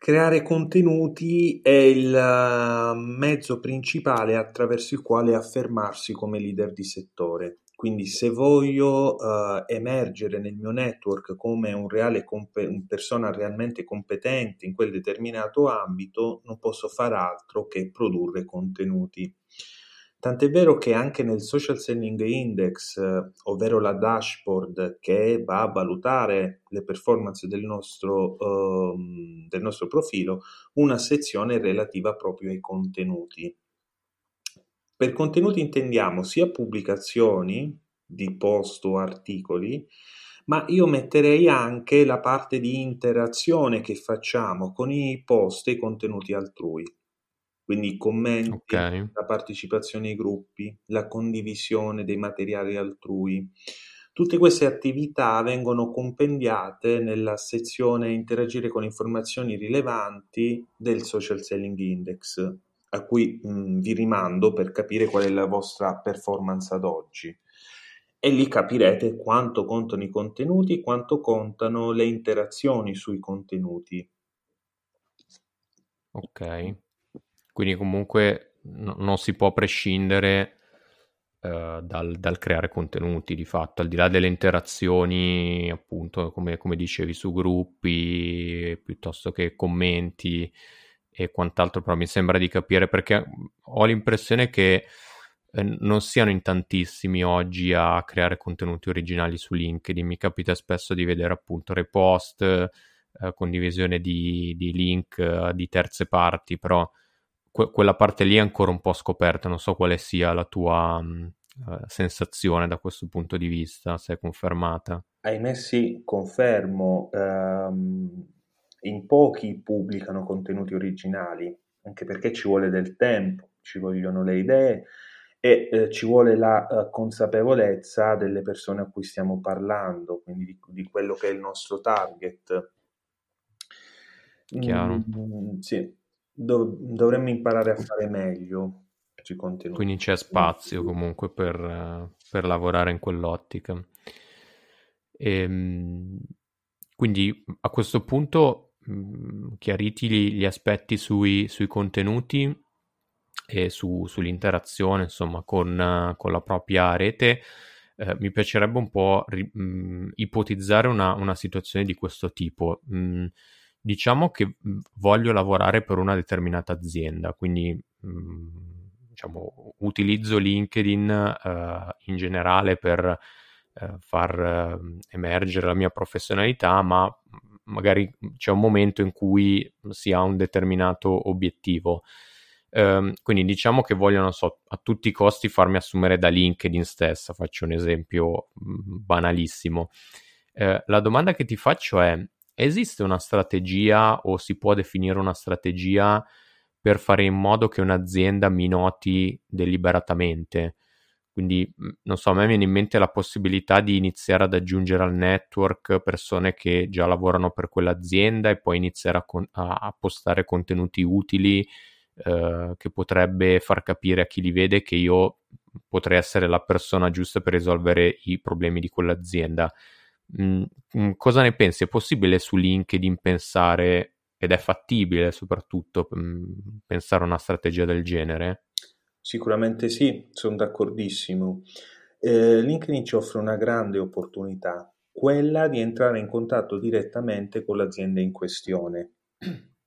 Creare contenuti è il eh, mezzo principale attraverso il quale affermarsi come leader di settore. Quindi se voglio uh, emergere nel mio network come un reale comp- una persona realmente competente in quel determinato ambito, non posso fare altro che produrre contenuti. Tant'è vero che anche nel Social Selling Index, eh, ovvero la dashboard che va a valutare le performance del nostro, um, del nostro profilo, una sezione relativa proprio ai contenuti. Per contenuti intendiamo sia pubblicazioni di post o articoli, ma io metterei anche la parte di interazione che facciamo con i post e i contenuti altrui quindi i commenti, okay. la partecipazione ai gruppi, la condivisione dei materiali altrui. Tutte queste attività vengono compendiate nella sezione Interagire con informazioni rilevanti del Social Selling Index, a cui mh, vi rimando per capire qual è la vostra performance ad oggi. E lì capirete quanto contano i contenuti, quanto contano le interazioni sui contenuti. Ok. Quindi comunque no, non si può prescindere uh, dal, dal, creare contenuti di fatto, al di là delle interazioni, appunto, come, come dicevi, su gruppi, piuttosto che commenti e quant'altro, però mi sembra di capire perché ho l'impressione che eh, non siano in tantissimi oggi a creare contenuti originali su LinkedIn. Mi capita spesso di vedere appunto repost, eh, condivisione di, di link eh, di terze parti, però que- quella parte lì è ancora un po' scoperta, non so quale sia la tua mh, uh, sensazione da questo punto di vista, se è confermata. Ahimè sì, confermo, um, in pochi pubblicano contenuti originali, anche perché ci vuole del tempo, ci vogliono le idee e eh, ci vuole la uh, consapevolezza delle persone a cui stiamo parlando, quindi di, di quello che è il nostro target. Chiaro. Mm, sì, dov- dovremmo imparare a fare meglio sui contenuti. Quindi c'è spazio comunque per, per lavorare in quell'ottica. E, ehm, quindi a questo punto chiariti gli, gli aspetti sui, sui, contenuti e su, sull'interazione insomma con, con, la propria rete eh, mi piacerebbe un po' ri, mh, ipotizzare una, una, situazione di questo tipo mh, diciamo che mhmm, voglio lavorare per una determinata azienda, quindi mhmm, diciamo, utilizzo LinkedIn uh, in generale per uh, far uh, emergere la mia professionalità, ma magari c'è un momento in cui si ha un determinato obiettivo. Um, quindi diciamo che vogliono so, a tutti i costi farmi assumere da LinkedIn stessa, faccio un esempio banalissimo. la domanda che ti faccio è esiste una strategia o si può definire una strategia per fare in modo che un'azienda mi noti deliberatamente? Quindi, mhmm, non so, a me viene in mente la possibilità di iniziare ad aggiungere al network persone che già lavorano per quell'azienda e poi iniziare a, con- a postare contenuti utili eh, che potrebbe far capire a chi li vede che io potrei essere la persona giusta per risolvere i problemi di quell'azienda. Mm, mm, cosa ne pensi? È possibile su LinkedIn pensare, ed è fattibile soprattutto, mm, pensare a una strategia del genere? Sicuramente sì, sono d'accordissimo. Eh, LinkedIn ci offre una grande opportunità, quella di entrare in contatto direttamente con l'azienda in questione,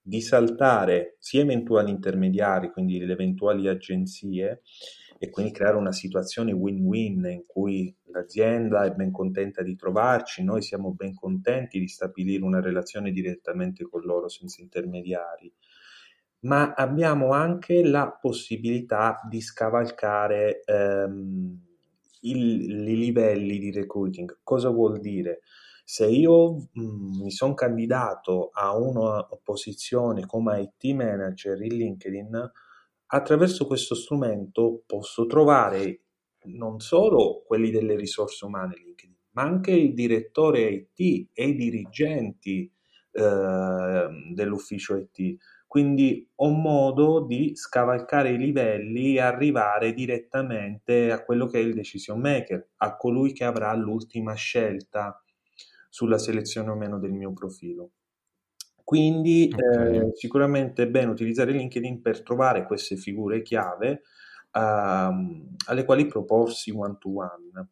di saltare sia eventuali intermediari, quindi le eventuali agenzie, e quindi creare una situazione win-win in cui l'azienda è ben contenta di trovarci, noi siamo ben contenti di stabilire una relazione direttamente con loro senza intermediari. ma abbiamo anche la possibilità di scavalcare ehm, i livelli di recruiting. Cosa vuol dire? Se io mh, mm, mi sono candidato a una posizione come IT manager in LinkedIn, attraverso questo strumento posso trovare non solo quelli delle risorse umane LinkedIn, ma anche il direttore IT e i dirigenti eh, dell'ufficio IT quindi ho modo di scavalcare i livelli e arrivare direttamente a quello che è il decision maker, a colui che avrà l'ultima scelta sulla selezione o meno del mio profilo. Quindi okay. eh, sicuramente è bene utilizzare LinkedIn per trovare queste figure chiave uh, alle quali proporsi one to one.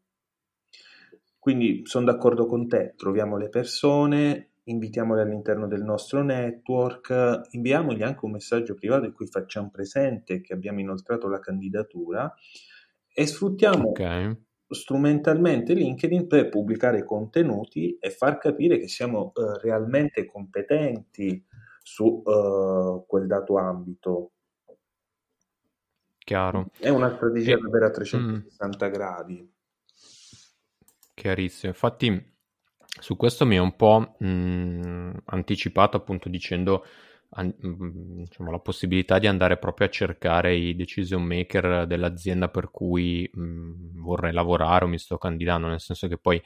Quindi sono d'accordo con te, troviamo le persone, invitiamoli all'interno del nostro network, inviamogli anche un messaggio privato in cui facciamo presente che abbiamo inoltrato la candidatura e sfruttiamo okay. Strumentalmente LinkedIn per pubblicare contenuti e far capire che siamo uh, realmente competenti su uh, quel dato ambito. Chiaro. È una strategia e... davvero a 360 mm. gradi. Chiarissimo. Infatti su questo mi è un po' mh, anticipato appunto dicendo an- diciamo, la possibilità di andare proprio a cercare i decision maker dell'azienda per cui mh, vorrei lavorare o mi sto candidando, nel senso che poi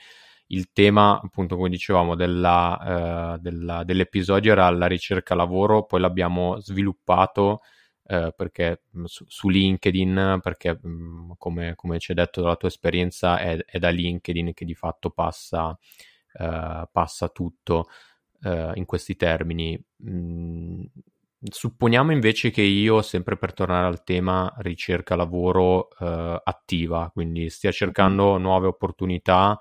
il tema, appunto, come dicevamo, della, uh, della, dell'episodio era la ricerca lavoro, poi l'abbiamo sviluppato uh, perché su, su, LinkedIn, perché mh, come, come ci hai detto dalla tua esperienza, è, è da LinkedIn che di fatto passa eh, passa tutto eh, in questi termini. Mm, supponiamo invece che io, sempre per tornare al tema ricerca lavoro eh, attiva, quindi stia cercando nuove opportunità,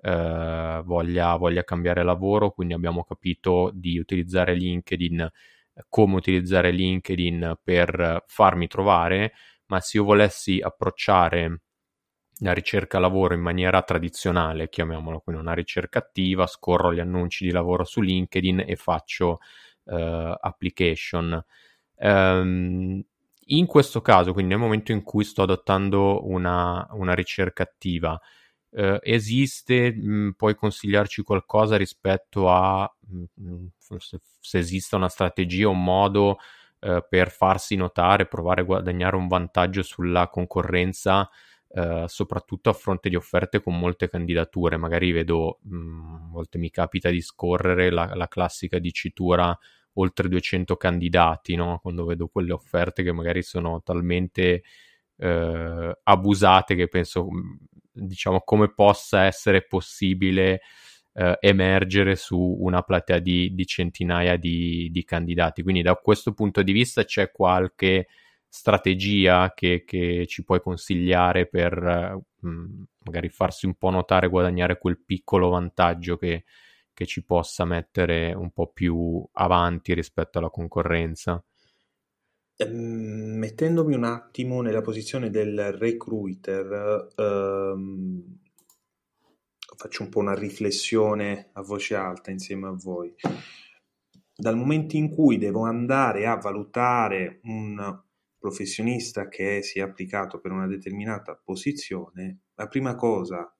eh, voglia, voglia cambiare lavoro, quindi abbiamo capito di utilizzare LinkedIn, come utilizzare LinkedIn per farmi trovare, ma se io volessi approcciare la ricerca lavoro in maniera tradizionale, chiamiamolo quindi una ricerca attiva, scorro gli annunci di lavoro su LinkedIn e faccio uh, application. Um, in questo caso, quindi nel momento in cui sto adottando una, una ricerca attiva, uh, esiste, mh, mm, puoi consigliarci qualcosa rispetto a mh, mm, se, se esiste una strategia, un modo uh, per farsi notare, provare a guadagnare un vantaggio sulla concorrenza eh, soprattutto a fronte di offerte con molte candidature. Magari vedo, mh, mm, a volte mi capita di scorrere la, la classica dicitura oltre 200 candidati, no? quando vedo quelle offerte che magari sono talmente eh, abusate che penso, mm, diciamo, come possa essere possibile eh, emergere su una platea di, di centinaia di, di, candidati. Quindi da questo punto di vista c'è qualche strategia che, che ci puoi consigliare per mh, mm, magari farsi un po' notare, guadagnare quel piccolo vantaggio che, che ci possa mettere un po' più avanti rispetto alla concorrenza? Ehm, mettendomi un attimo nella posizione del recruiter, ehm, faccio un po' una riflessione a voce alta insieme a voi. Dal momento in cui devo andare a valutare un professionista che si è applicato per una determinata posizione, la prima cosa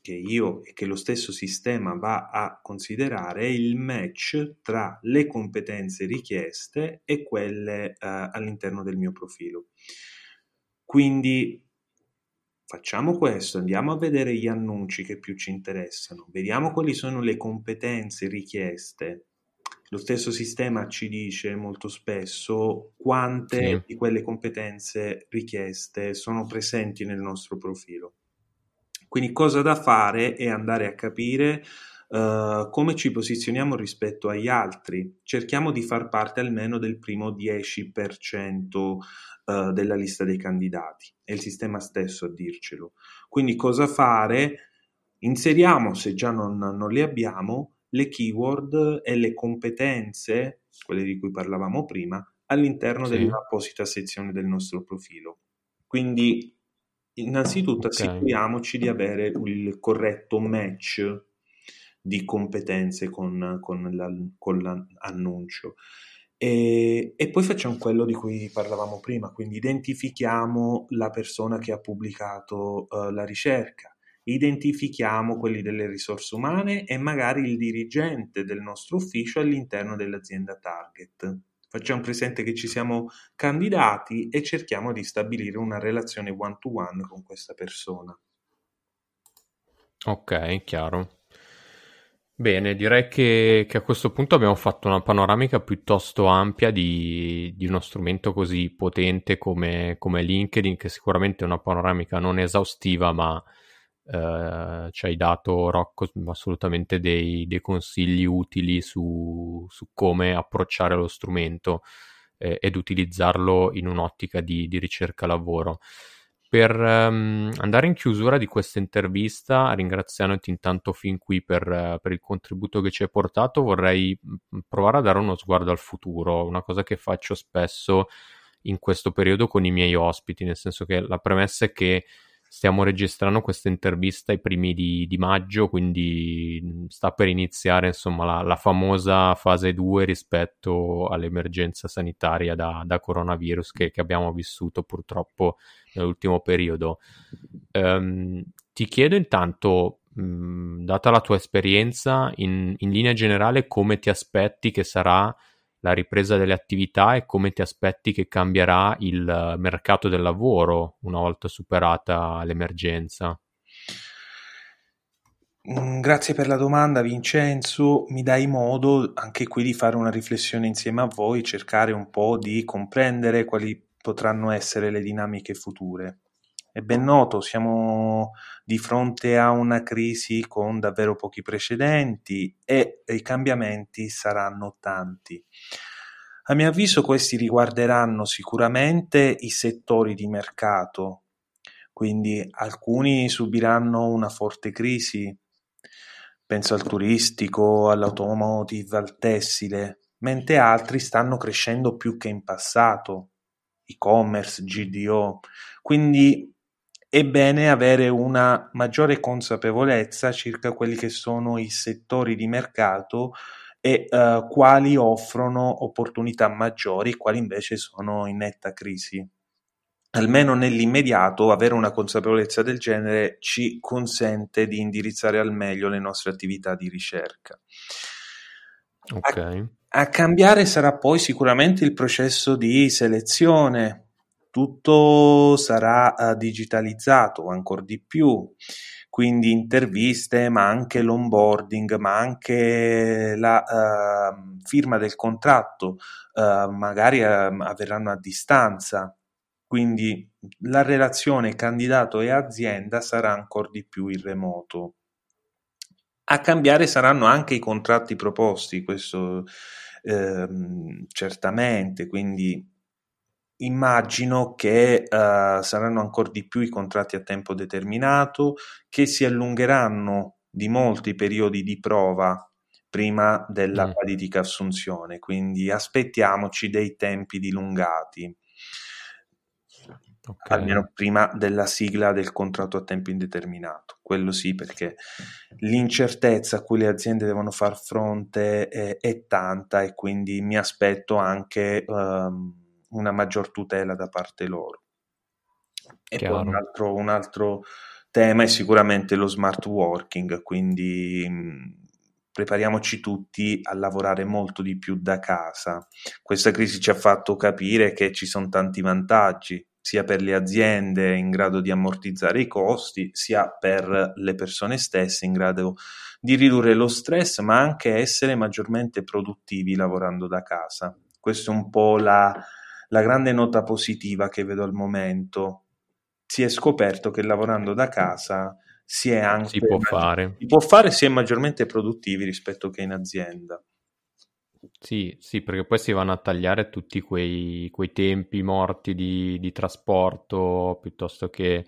che io e che lo stesso sistema va a considerare è il match tra le competenze richieste e quelle eh, all'interno del mio profilo. Quindi facciamo questo, andiamo a vedere gli annunci che più ci interessano, vediamo quali sono le competenze richieste lo stesso sistema ci dice molto spesso quante sì. di quelle competenze richieste sono presenti nel nostro profilo. Quindi cosa da fare è andare a capire uh, come ci posizioniamo rispetto agli altri. Cerchiamo di far parte almeno del primo 10% uh, eh, della lista dei candidati. È il sistema stesso a dircelo. Quindi cosa fare? Inseriamo, se già non, non le abbiamo, le keyword e le competenze, quelle di cui parlavamo prima, all'interno sì. dell'apposita sezione del nostro profilo. Quindi, innanzitutto, okay. assicuriamoci di avere il corretto match di competenze con, con, la, con l'annuncio. E, e, poi facciamo quello di cui parlavamo prima, quindi identifichiamo la persona che ha pubblicato uh, la ricerca, identifichiamo quelli delle risorse umane e magari il dirigente del nostro ufficio all'interno dell'azienda target. Facciamo presente che ci siamo candidati e cerchiamo di stabilire una relazione one-to-one con questa persona. Ok, chiaro. Bene, direi che, che, a questo punto abbiamo fatto una panoramica piuttosto ampia di, di uno strumento così potente come, come, LinkedIn, che sicuramente è una panoramica non esaustiva, ma eh, ci hai dato, Rocco, assolutamente dei, dei consigli utili su, su, come approcciare lo strumento eh, ed utilizzarlo in un'ottica di, di ricerca lavoro. Per um, andare in chiusura di questa intervista, ringraziandoti intanto fin qui per, per, il contributo che ci hai portato, vorrei provare a dare uno sguardo al futuro, una cosa che faccio spesso in questo periodo con i miei ospiti, nel senso che la premessa è che Stiamo registrando questa intervista ai primi di, di maggio, quindi sta per iniziare insomma, la, la, famosa fase 2 rispetto all'emergenza sanitaria da, da coronavirus che, che, abbiamo vissuto purtroppo nell'ultimo periodo. Um, ti chiedo intanto, mh, data la tua esperienza, in, in linea generale come ti aspetti che sarà la ripresa delle attività e come ti aspetti che cambierà il mercato del lavoro una volta superata l'emergenza? Mm, grazie per la domanda Vincenzo, mi dai modo anche qui di fare una riflessione insieme a voi, cercare un po' di comprendere quali potranno essere le dinamiche future. È ben noto, siamo di fronte a una crisi con davvero pochi precedenti e i cambiamenti saranno tanti. A mio avviso questi riguarderanno sicuramente i settori di mercato, quindi alcuni subiranno una forte crisi, penso al turistico, all'automotive, al tessile, mentre altri stanno crescendo più che in passato, e-commerce, GDO, quindi è bene avere una maggiore consapevolezza circa quelli che sono i settori di mercato e uh, quali offrono opportunità maggiori quali invece sono in netta crisi. Almeno nell'immediato avere una consapevolezza del genere ci consente di indirizzare al meglio le nostre attività di ricerca. Okay. A, a cambiare sarà poi sicuramente il processo di selezione tutto sarà uh, digitalizzato ancora di più, quindi interviste, ma anche l'onboarding, ma anche la uh, firma del contratto, uh, magari avverranno a distanza. Quindi la relazione candidato e azienda sarà ancora di più in remoto. A cambiare saranno anche i contratti proposti, questo certamente, quindi immagino che uh, saranno ancora di più i contratti a tempo determinato, che si allungheranno di molti periodi di prova prima della mm. qualifica assunzione, quindi aspettiamoci dei tempi dilungati. Okay. Almeno prima della sigla del contratto a tempo indeterminato, quello sì, perché l'incertezza a cui le aziende devono far fronte è, è tanta e quindi mi aspetto anche um, una maggior tutela da parte loro. E Chiaro. poi un altro, un altro, tema è sicuramente lo smart working, quindi mh, prepariamoci tutti a lavorare molto di più da casa. Questa crisi ci ha fatto capire che ci sono tanti vantaggi, sia per le aziende in grado di ammortizzare i costi, sia per le persone stesse in grado di ridurre lo stress, ma anche essere maggiormente produttivi lavorando da casa. Questa è un po' la, la grande nota positiva che vedo al momento. Si è scoperto che lavorando da casa si è anche si può fare. Si può fare si è maggiormente produttivi rispetto che in azienda. Sì, sì, perché poi si vanno a tagliare tutti quei, quei tempi morti di, di, trasporto piuttosto che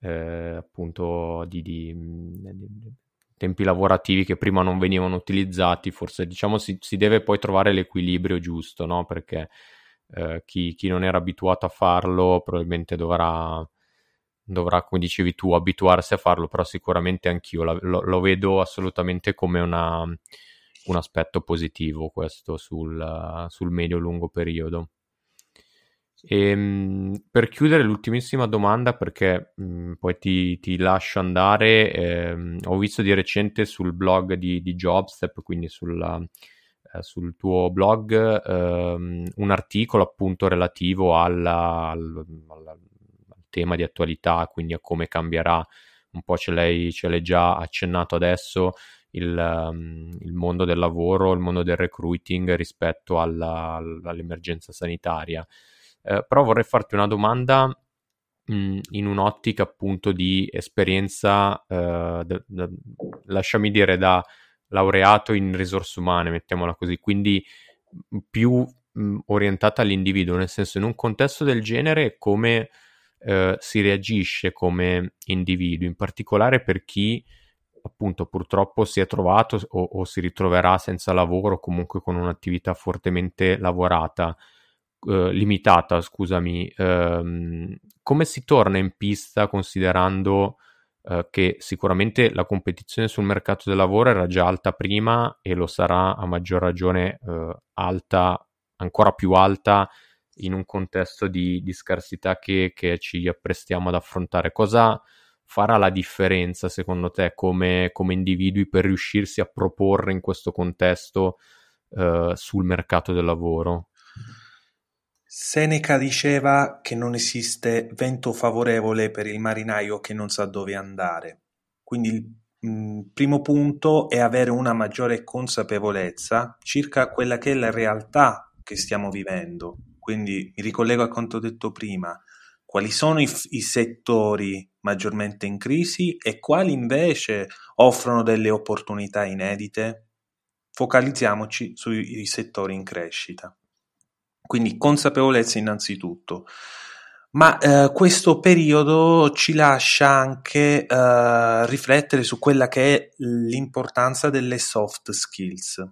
eh, appunto di, di, di, tempi lavorativi che prima non venivano utilizzati. Forse diciamo si, si deve poi trovare l'equilibrio giusto, no? Perché eh, chi, chi, non era abituato a farlo probabilmente dovrà, dovrà, come dicevi tu, abituarsi a farlo, però sicuramente anch'io la, lo, lo, vedo assolutamente come una, un aspetto positivo questo sul, sul medio-lungo periodo. E, ehm, per chiudere l'ultimissima domanda, perché mh, mm, poi ti, ti, lascio andare, ehm, ho visto di recente sul blog di, di Jobstep, quindi sulla, eh, sul tuo blog, ehm, un articolo appunto relativo alla, al, al, tema di attualità, quindi a come cambierà, un po' ce l'hai, ce l'hai già accennato adesso, il, um, il, mondo del lavoro, il mondo del recruiting rispetto alla, all'emergenza sanitaria. Eh, però vorrei farti una domanda mh, in un'ottica appunto di esperienza, eh, d- d- lasciami dire, da laureato in risorse umane, mettiamola così, quindi più mh, orientata all'individuo, nel senso in un contesto del genere come eh, si reagisce come individuo, in particolare per chi appunto purtroppo si è trovato o, o si ritroverà senza lavoro, comunque con un'attività fortemente lavorata eh, limitata, scusami, ehm, come si torna in pista considerando eh, che sicuramente la competizione sul mercato del lavoro era già alta prima e lo sarà a maggior ragione eh, alta, ancora più alta in un contesto di, di scarsità che, che, ci apprestiamo ad affrontare. Cosa farà la differenza secondo te come, come individui per riuscirsi a proporre in questo contesto eh, sul mercato del lavoro? Seneca diceva che non esiste vento favorevole per il marinaio che non sa dove andare. Quindi il mh, primo punto è avere una maggiore consapevolezza circa quella che è la realtà che stiamo vivendo. Quindi mi ricollego a quanto detto prima, quali sono i, i settori maggiormente in crisi e quali invece offrono delle opportunità inedite? Focalizziamoci sui settori in crescita. Quindi consapevolezza innanzitutto. Ma eh, questo periodo ci lascia anche eh, riflettere su quella che è l'importanza delle soft skills.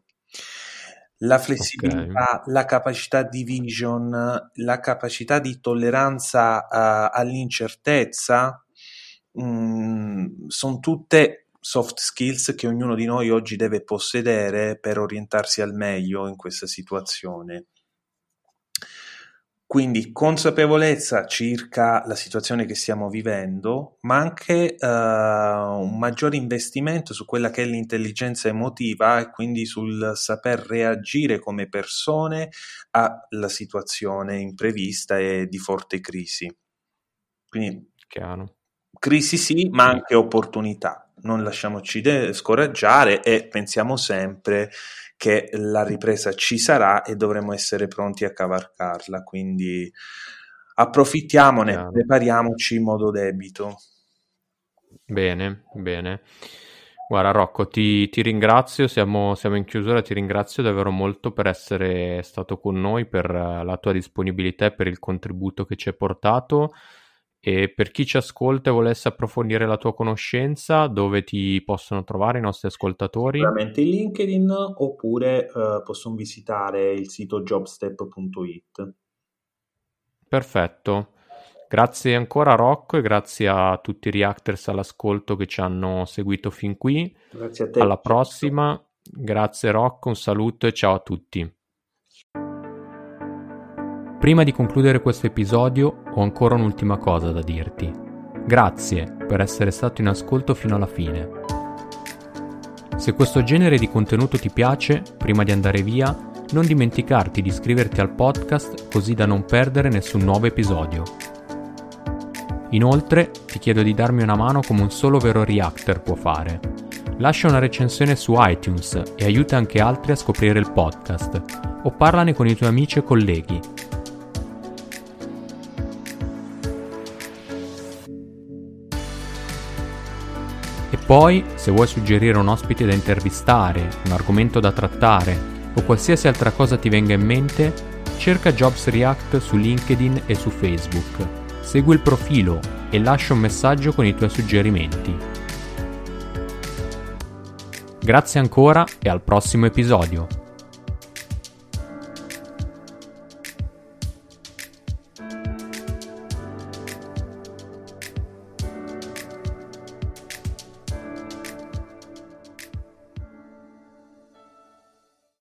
La flessibilità, okay. la capacità di vision, la capacità di tolleranza uh, all'incertezza, mm, sono tutte soft skills che ognuno di noi oggi deve possedere per orientarsi al meglio in questa situazione. Quindi consapevolezza circa la situazione che stiamo vivendo, ma anche uh, un maggiore investimento su quella che è l'intelligenza emotiva e quindi sul saper reagire come persone alla situazione imprevista e di forte crisi. Quindi Chiaro. crisi sì, ma anche opportunità. Non lasciamoci de- scoraggiare e pensiamo sempre che la ripresa ci sarà e dovremo essere pronti a cavalcarla. Quindi approfittiamone, Chiaro. prepariamoci in modo debito. Bene, bene. Guarda Rocco, ti, ti ringrazio, siamo, siamo, in chiusura, ti ringrazio davvero molto per essere stato con noi, per la tua disponibilità e per il contributo che ci hai portato. E per chi ci ascolta e volesse approfondire la tua conoscenza, dove ti possono trovare i nostri ascoltatori? Sicuramente in LinkedIn oppure eh, possono visitare il sito jobstep.it. Perfetto. Grazie ancora Rocco e grazie a tutti i reactors all'ascolto che ci hanno seguito fin qui. Grazie a te. Alla prossima. Grazie Rocco, un saluto e ciao a tutti. Prima di concludere questo episodio ho ancora un'ultima cosa da dirti. Grazie per essere stato in ascolto fino alla fine. Se questo genere di contenuto ti piace, prima di andare via, non dimenticarti di iscriverti al podcast così da non perdere nessun nuovo episodio. Inoltre ti chiedo di darmi una mano come un solo vero reactor può fare. Lascia una recensione su iTunes e aiuta anche altri a scoprire il podcast, o parlane con i tuoi amici e colleghi Poi, se vuoi suggerire un ospite da intervistare, un argomento da trattare o qualsiasi altra cosa ti venga in mente, cerca Jobs React su LinkedIn e su Facebook. Segui il profilo e lascia un messaggio con i tuoi suggerimenti. Grazie ancora e al prossimo episodio.